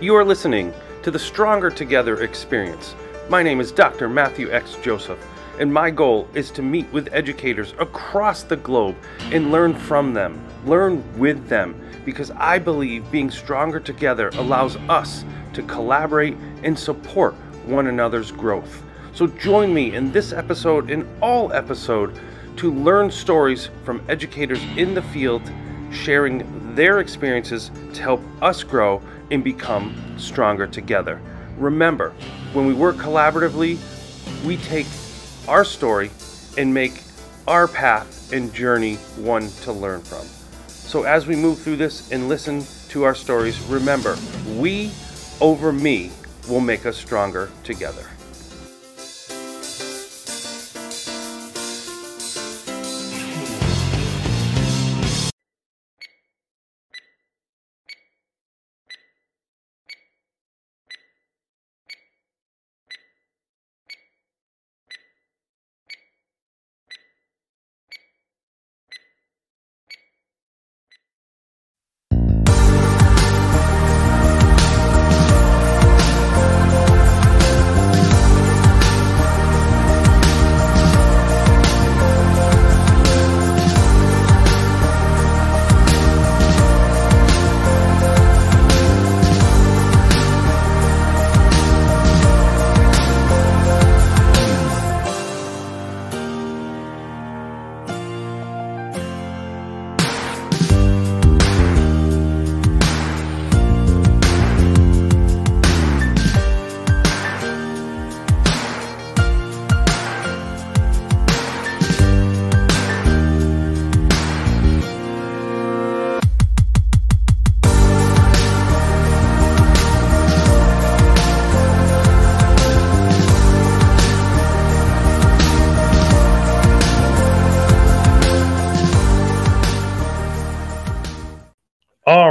You are listening to the Stronger Together experience. My name is Dr. Matthew X. Joseph, and my goal is to meet with educators across the globe and learn from them, learn with them, because I believe being stronger together allows us to collaborate and support one another's growth. So join me in this episode and all episode to learn stories from educators in the field sharing their experiences to help us grow and become stronger together. Remember, when we work collaboratively, we take our story and make our path and journey one to learn from. So, as we move through this and listen to our stories, remember, we over me will make us stronger together.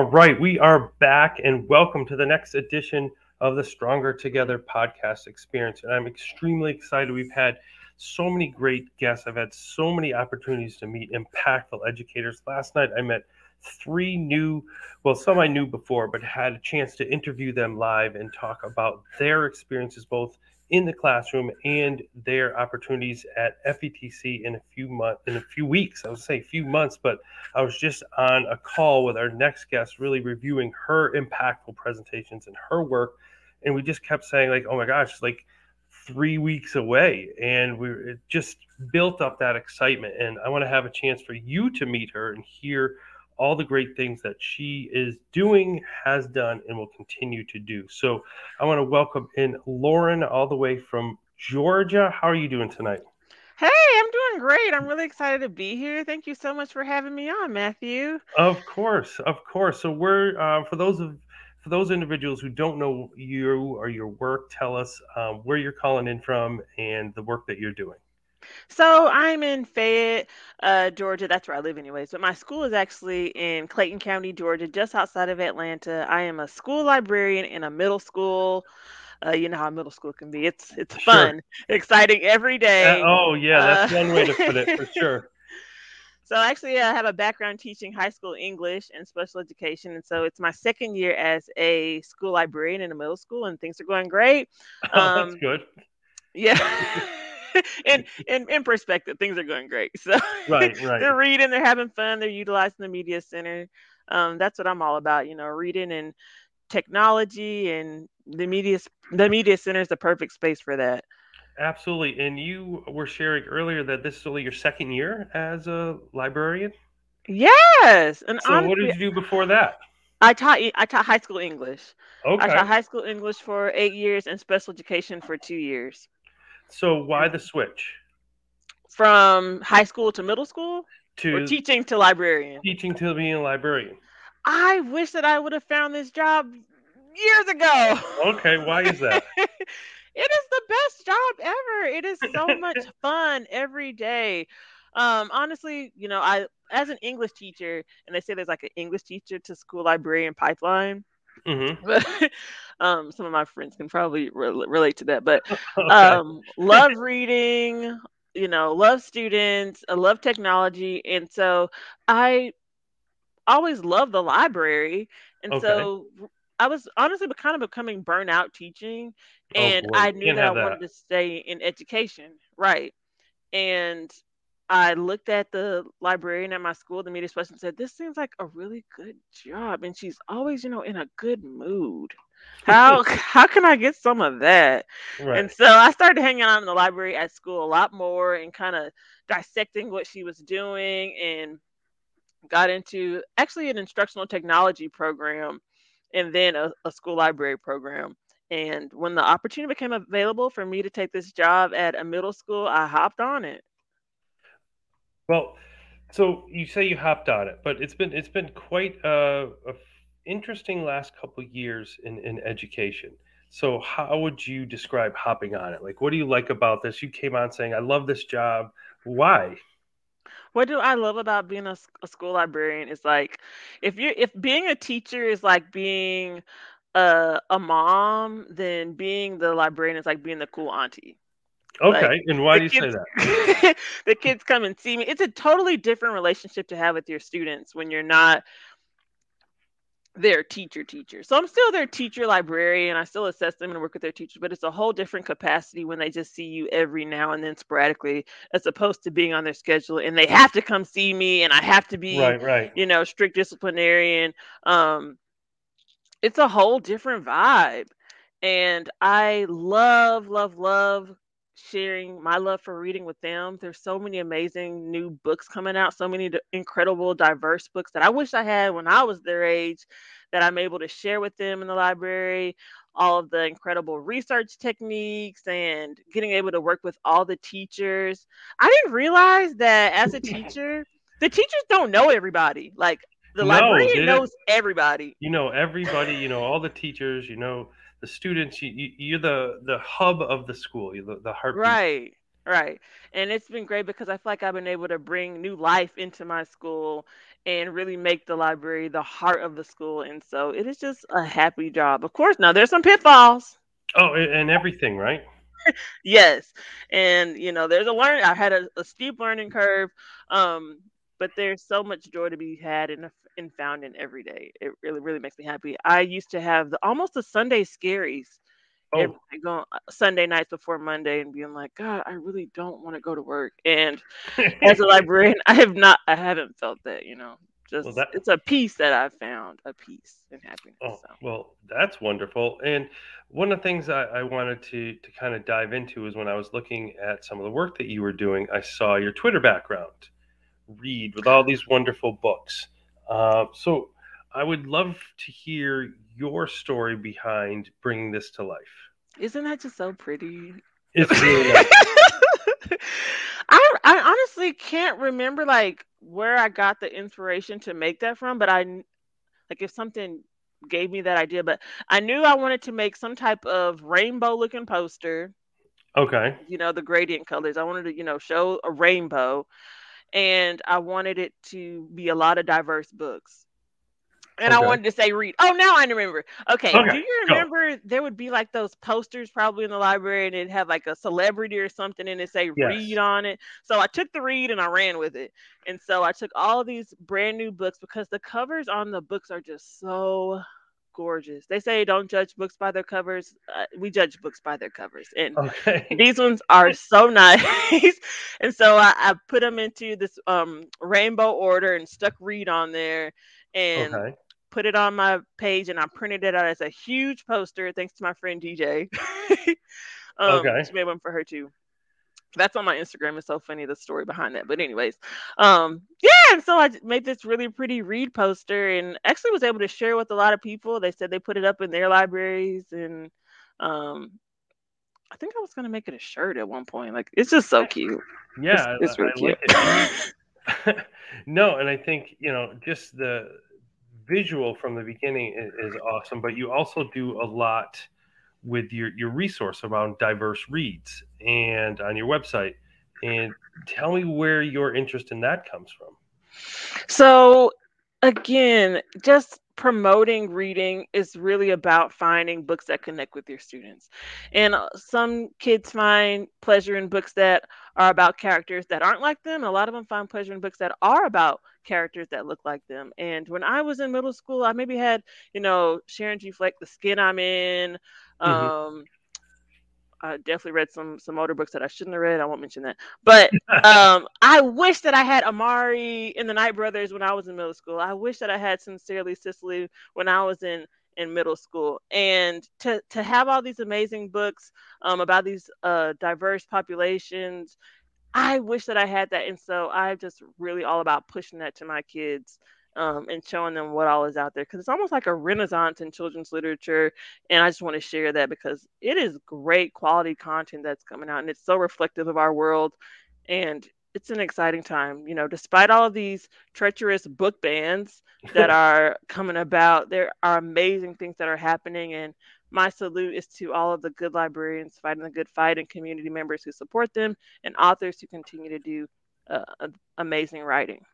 Right, we are back and welcome to the next edition of the Stronger Together podcast experience. And I'm extremely excited. We've had so many great guests. I've had so many opportunities to meet impactful educators. Last night I met three new, well, some I knew before, but had a chance to interview them live and talk about their experiences both in the classroom and their opportunities at FETC in a few months, in a few weeks. I would say a few months, but I was just on a call with our next guest, really reviewing her impactful presentations and her work, and we just kept saying like, "Oh my gosh, like." three weeks away and we just built up that excitement and i want to have a chance for you to meet her and hear all the great things that she is doing, has done, and will continue to do. So I want to welcome in Lauren all the way from Georgia. How are you doing tonight? Hey, I'm doing great. I'm really excited to be here. Thank you so much for having me on, Matthew. Of course, of course. So we're uh, for those of for those individuals who don't know you or your work, tell us um, where you're calling in from and the work that you're doing. So I'm in Fayette, uh, Georgia. That's where I live, anyways. But my school is actually in Clayton County, Georgia, just outside of Atlanta. I am a school librarian in a middle school. Uh, you know how middle school can be. It's it's fun, sure. exciting every day. Uh, oh yeah, that's uh, one way to put it for sure. So actually, I have a background teaching high school English and special education, and so it's my second year as a school librarian in a middle school, and things are going great. Um, that's good. Yeah. in, in in perspective, things are going great. So right, right. they're reading, they're having fun, they're utilizing the media center. Um, that's what I'm all about, you know, reading and technology and the media the media center is the perfect space for that. Absolutely. And you were sharing earlier that this is only your second year as a librarian. Yes. And so, honestly, what did you do before that? I taught I taught high school English. Okay. I taught high school English for eight years and special education for two years. So why the switch? From high school to middle school? To or teaching to librarian. Teaching to being a librarian. I wish that I would have found this job years ago. Okay, why is that? it is the best job ever. It is so much fun every day. Um, honestly, you know, I as an English teacher, and they say there's like an English teacher to school librarian pipeline. Mm-hmm. But um, some of my friends can probably re- relate to that. But okay. um, love reading, you know, love students, I love technology, and so I always love the library. And okay. so I was honestly kind of becoming burnout teaching, Oh, and boy, I knew that I that. wanted to stay in education, right? And I looked at the librarian at my school, the media specialist, and said, "This seems like a really good job, and she's always, you know, in a good mood. How how can I get some of that?" Right. And so I started hanging out in the library at school a lot more and kind of dissecting what she was doing and got into actually an instructional technology program and then a, a school library program. And when the opportunity became available for me to take this job at a middle school, I hopped on it. Well, so you say you hopped on it, but it's been it's been quite a, a interesting last couple years in in education. So how would you describe hopping on it? Like, what do you like about this? You came on saying, "I love this job." Why? What do I love about being a school librarian is like if you're if being a teacher is like being a, a mom, then being the librarian is like being the cool auntie. Like Okay, and why do you say that? the kids come and see me. It's a totally different relationship to have with your students when you're not their teacher teacher. So I'm still their teacher librarian. I still assess them and work with their teachers, but it's a whole different capacity when they just see you every now and then sporadically as opposed to being on their schedule and they have to come see me and I have to be, Right, right. you know, strict disciplinarian. Um it's a whole different vibe. And I love, love, love sharing my love for reading with them. There's so many amazing new books coming out, so many incredible, diverse books that I wish I had when I was their age that I'm able to share with them in the library. All of the incredible research techniques and getting able to work with all the teachers. I didn't realize that as a teacher, the teachers don't know everybody. Like the No, librarian knows everybody. You know everybody. You know all the teachers. You know the students. You, you, you're the the hub of the school. You're the, the heartbeat. Right, right. And it's been great because I feel like I've been able to bring new life into my school and really make the library the heart of the school. And so it is just a happy job. Of course, now there's some pitfalls. Oh, and everything, right? Yes. And you know, there's a learn I had a, a steep learning curve. Um, but there's so much joy to be had and and found in every day. It really, really makes me happy. I used to have the, almost the Sunday scaries Oh, going uh, Sunday nights before Monday and being like, God, I really don't want to go to work. And as a librarian, I have not, I haven't felt that, you know, well, just that it's a peace that I've found, a peace and happiness. Oh, So well, that's wonderful. And one of the things I, I wanted to to kind of dive into is when I was looking at some of the work that you were doing, I saw your Twitter background, read with all these wonderful books. Uh, so I would love to hear your story behind bringing this to life. isn't that just so pretty? It's really nice. I I honestly can't remember like where I got the inspiration to make that from, but I like if something gave me that idea, but I knew I wanted to make some type of rainbow looking poster, Okay. you know, the gradient colors. I wanted to, you know, show a rainbow and I wanted it to be a lot of diverse books. And I wanted to say read. Oh, now I remember. Okay. Do Okay. you Go. remember there would be like those posters probably in the library and it'd have like a celebrity or something and it say read on it? So I took the read and I ran with it. And so I took all these brand new books because the covers on the books are just so gorgeous. They say don't judge books by their covers. Uh, we judge books by their covers. And Okay. these ones are so nice. and so I, I put them into this um, rainbow order and stuck read on there. And Okay. put it on my page and I printed it out as a huge poster thanks to my friend DJ. um, Okay. She made one for her too. That's on my Instagram. It's so funny the story behind that. But anyways, um, yeah, and so I made this really pretty read poster and actually was able to share with a lot of people. They said they put it up in their libraries and um I think I was gonna make it a shirt at one point. Like it's just so cute. Yeah, I, it's really cute. like it. no, and I think you know just the visual from the beginning is, is awesome, but you also do a lot with your your resource around diverse reads and on your website. And tell me where your interest in that comes from. So again, just promoting reading is really about finding books that connect with your students. And uh, some kids find pleasure in books that are about characters that aren't like them. A lot of them find pleasure in books that are about characters that look like them. And when I was in middle school, I maybe had, you know, Sharon G. Flake, The Skin I'm In. Mm-hmm. Um, I definitely read some some older books that I shouldn't have read. I won't mention that. But um, I wish that I had Amari and the Night Brothers when I was in middle school. I wish that I had Sincerely Sicily when I was in in middle school. And to to have all these amazing books um, about these uh, diverse populations, I wish that I had that. And so I'm just really all about pushing that to my kids um, and showing them what all is out there because it's almost like a renaissance in children's literature. And I just want to share that because it is great quality content that's coming out and it's so reflective of our world. And it's an exciting time. You know, despite all of these treacherous book bans that are coming about, there are amazing things that are happening. And my salute is to all of the good librarians fighting the good fight and community members who support them and authors who continue to do uh, amazing writing.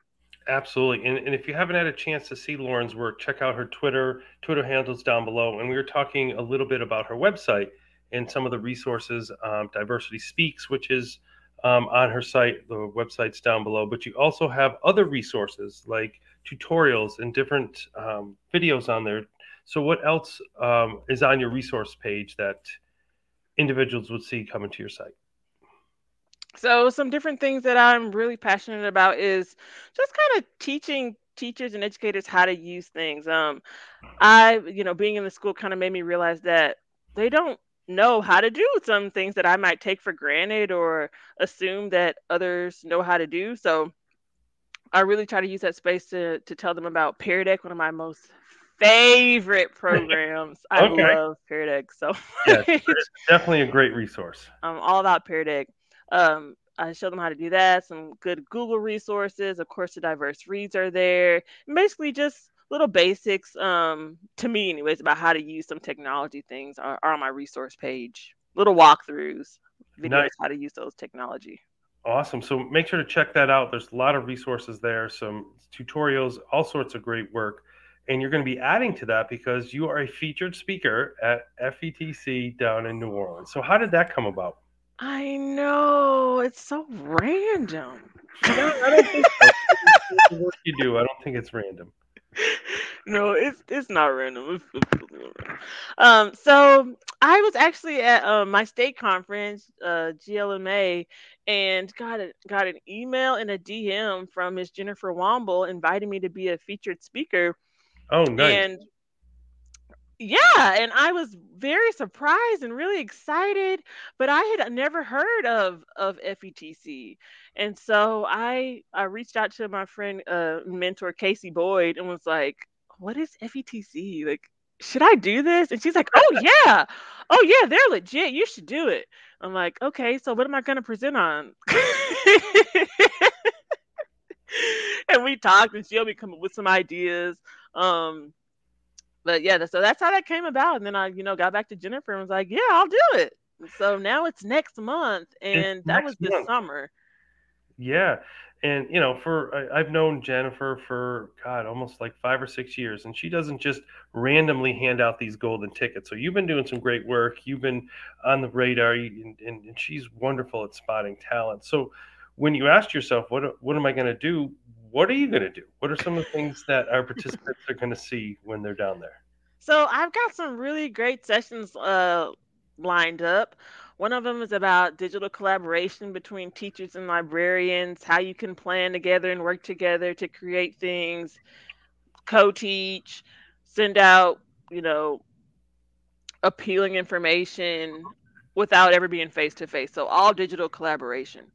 Absolutely. And, and if you haven't had a chance to see Lauren's work, check out her Twitter, Twitter handles down below. And we were talking a little bit about her website and some of the resources. Um, Diversity Speaks, which is um, on her site, the website's down below. But you also have other resources like tutorials and different um, videos on there. So, what else um, is on your resource page that individuals would see coming to your site? So some different things that I'm really passionate about is just kind of teaching teachers and educators how to use things. Um, I, you know, being in the school kind of made me realize that they don't know how to do some things that I might take for granted or assume that others know how to do. So I really try to use that space to to tell them about Pear Deck, one of my most favorite programs. I okay. love Pear Deck. So yes, definitely a great resource. I'm all about Pear Deck. Um, I show them how to do that. Some good Google resources. Of course, the diverse reads are there. And basically, just little basics um, to me, anyways, about how to use some technology things are, are on my resource page. Little walkthroughs, videos nice. how to use those technology. Awesome. So make sure to check that out. There's a lot of resources there, some tutorials, all sorts of great work. And you're going to be adding to that because you are a featured speaker at FETC down in New Orleans. So, how did that come about? I know it's so random. I don't think so. the work you do, I don't think it's random. No, it's it's not random. um, so I was actually at uh, my state conference, uh, GLMA, and got a, got an email and a DM from Miss Jennifer Womble inviting me to be a featured speaker. Oh, nice. And yeah, and I was very surprised and really excited, but I had never heard of of FETC, and so I I reached out to my friend, uh, mentor Casey Boyd, and was like, "What is FETC? Like, should I do this?" And she's like, "Oh yeah, oh yeah, they're legit. You should do it." I'm like, "Okay, so what am I gonna present on?" and we talked, and she helped me come up with some ideas. Um, but yeah, so that's how that came about. And then I, you know, got back to Jennifer and was like, yeah, I'll do it. So now it's next month, and it's that was this month. summer. Yeah, and you know, for I, I've known Jennifer for God almost like five or six years, and she doesn't just randomly hand out these golden tickets. So you've been doing some great work. You've been on the radar, and, and, and she's wonderful at spotting talent. So when you asked yourself, what what am I going to do? What are you going to do? What are some of the things that our participants are going to see when they're down there? So I've got some really great sessions uh, lined up. One of them is about digital collaboration between teachers and librarians, how you can plan together and work together to create things, co-teach, send out, you know, appealing information without ever being face to face. So all digital collaboration.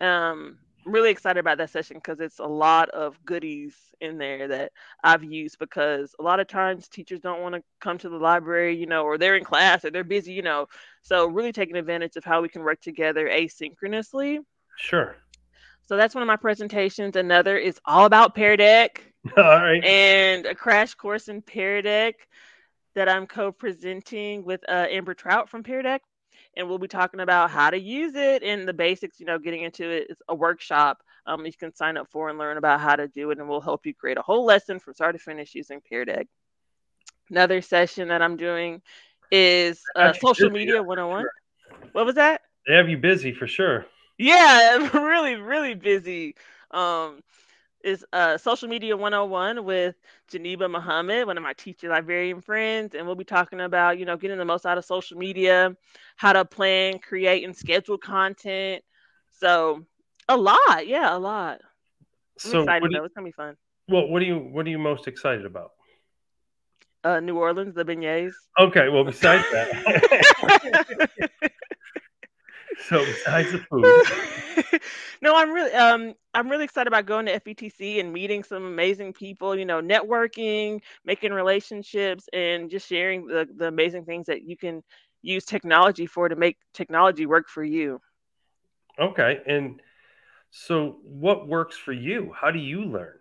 Um, really excited about that session because it's a lot of goodies in there that I've used because a lot of times teachers don't want to come to the library, you know, or they're in class or they're busy, you know. So really taking advantage of how we can work together asynchronously. Sure. So that's one of my presentations. Another is all about Pear Deck. All right. And a crash course in Pear Deck that I'm co-presenting with uh, Amber Trout from Pear Deck and we'll be talking about how to use it and the basics, you know, getting into it. It's a workshop um, you can sign up for and learn about how to do it, and we'll help you create a whole lesson from start to finish using Pear Deck. Another session that I'm doing is uh, social media 101. Sure. What was that? They have you busy for sure. Yeah, I'm really, really busy. Um, is uh, Social Media 101 with Geneva Muhammad, one of my teacher librarian friends. And we'll be talking about, you know, getting the most out of social media, how to plan, create, and schedule content. So a lot. Yeah, a lot. I'm So, excited do though. It's gonna be fun. well, what do you what are you most excited about? Uh, New Orleans, the beignets. Okay, well, besides that, so besides the food, no, I'm really um I'm really excited about going to FETC and meeting some amazing people, you know, networking, making relationships and just sharing the, the amazing things that you can use technology for to make technology work for you. okay, and so what works for you? How do you learn?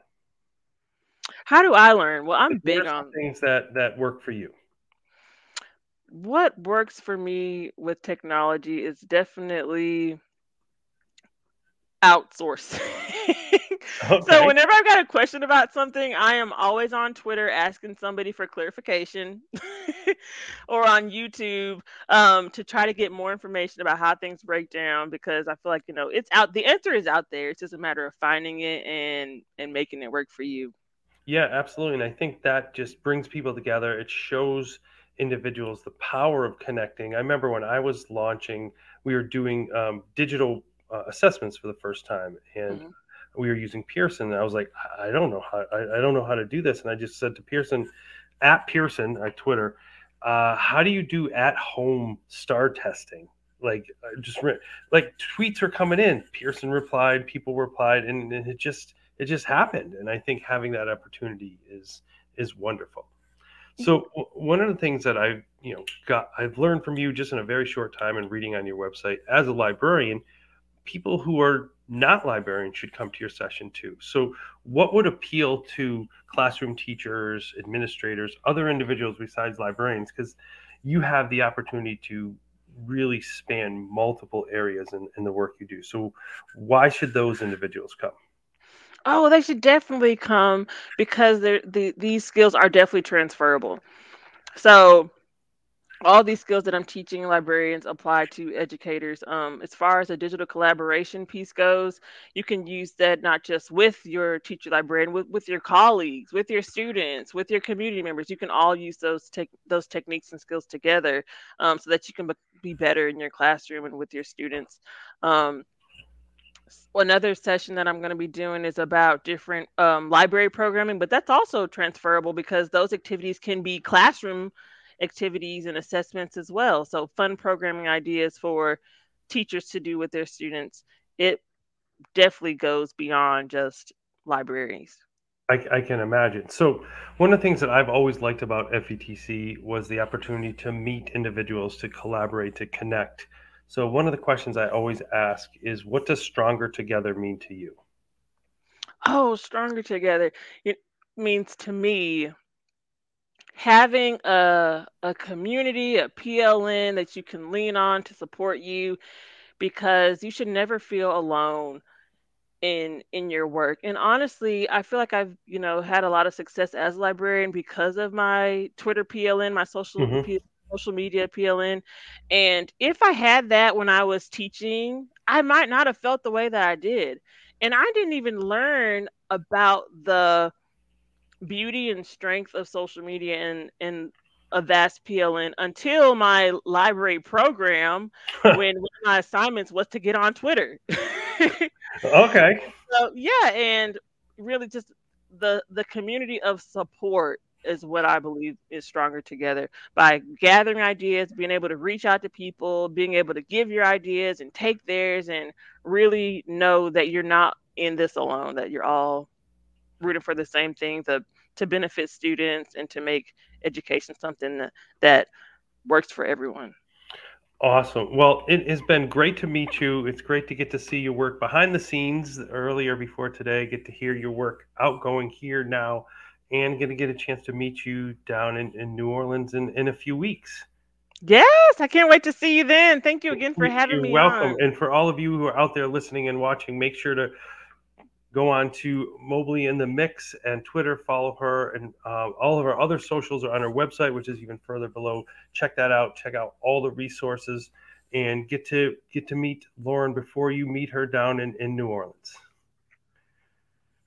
How do I learn? Well, I'm big on things that that work for you? What works for me with technology is definitely outsourcing. so whenever I've got a question about something, I am always on Twitter asking somebody for clarification or on YouTube um, to try to get more information about how things break down because I feel like, you know, it's out the answer is out there. It's just a matter of finding it and and making it work for you. yeah, absolutely, and I think that just brings people together. It shows individuals the power of connecting. I remember when I was launching, we were doing um, digital uh, assessments for the first time, and Mhm. we were using Pearson. And I was like, I I don't know how I, I don't know how to do this, and I just said to Pearson, at Pearson at Twitter, uh, how do you do at home star testing? Like uh, just re- like tweets are coming in. Pearson replied, people replied, and, and it just it just happened. And I think having that opportunity is is wonderful. So one of the things that I've you know got I've learned from you just in a very short time and reading on your website as a librarian, people who are not librarians should come to your session too. So what would appeal to classroom teachers, administrators, other individuals besides librarians? Because you have the opportunity to really span multiple areas in, in the work you do. So why should those individuals come? Oh, they should definitely come because the these skills are definitely transferable. So all these skills that I'm teaching librarians apply to educators. Um, as far as the digital collaboration piece goes, you can use that not just with your teacher librarian, with, with your colleagues, with your students, with your community members. You can all use those tech those techniques and skills together um, so that you can be be better in your classroom and with your students. Um, another session that I'm going to be doing is about different um, library programming, but that's also transferable because those activities can be classroom activities and assessments as well. So, fun programming ideas for teachers to do with their students. It definitely goes beyond just libraries. I, I can imagine. So, one of the things that I've always liked about FETC was the opportunity to meet individuals, to collaborate, to connect. So, one of the questions I always ask is, what does stronger together mean to you? Oh, stronger together. It means to me having a a community, a PLN that you can lean on to support you because you should never feel alone in in your work. And honestly, I feel like I've, you know, had a lot of success as a librarian because of my Twitter PLN, my social hmm P, social media PLN. And if I had that when I was teaching, I might not have felt the way that I did. And I didn't even learn about the beauty and strength of social media and and a vast PLN until my library program when one of my assignments was to get on Twitter. okay. So yeah, and really just the the community of support is what I believe is stronger together by gathering ideas, being able to reach out to people, being able to give your ideas and take theirs, and really know that you're not in this alone. That you're all rooting for the same thing to to benefit students and to make education something that, that works for everyone. Awesome. Well, it has been great to meet you. It's great to get to see your work behind the scenes earlier before today, get to hear your work outgoing here now, and going to get a chance to meet you down in, in New Orleans in, in a few weeks. Yes, I can't wait to see you then. Thank you again for having You're me welcome. on. And for all of you who are out there listening and watching, make sure to go on to Mobley in the Mix and Twitter, follow her, and uh, all of our other socials are on our website, which is even further below. Check that out. Check out all the resources and get to get to meet Lauren before you meet her down in, in New Orleans.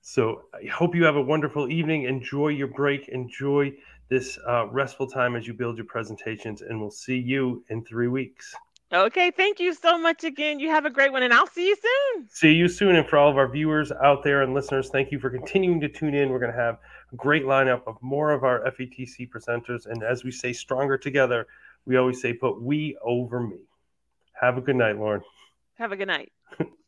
So I hope you have a wonderful evening. Enjoy your break. Enjoy this uh, restful time as you build your presentations, and we'll see you in three weeks. Okay, thank you so much again. You have a great one, and I'll see you soon. See you soon. And for all of our viewers out there and listeners, thank you for continuing to tune in. We're going to have a great lineup of more of our FETC presenters. And as we say, stronger together, we always say, put we over me. Have a good night, Lauren. Have a good night.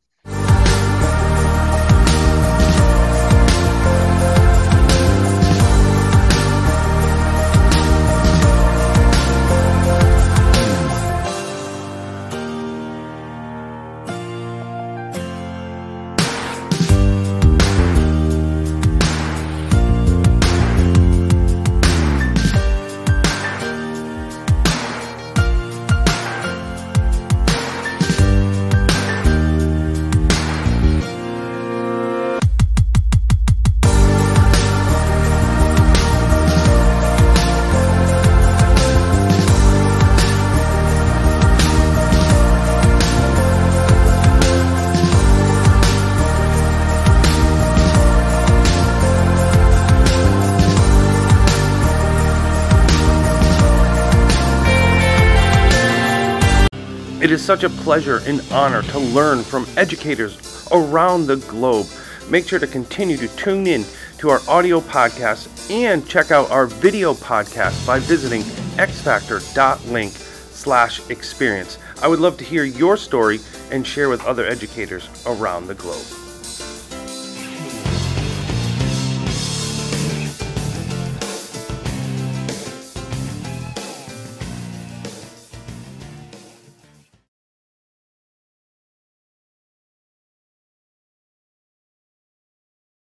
It is such a pleasure and honor to learn from educators around the globe. Make sure to continue to tune in to our audio podcast and check out our video podcast by visiting xfactor.link slash experience. I would love to hear your story and share with other educators around the globe.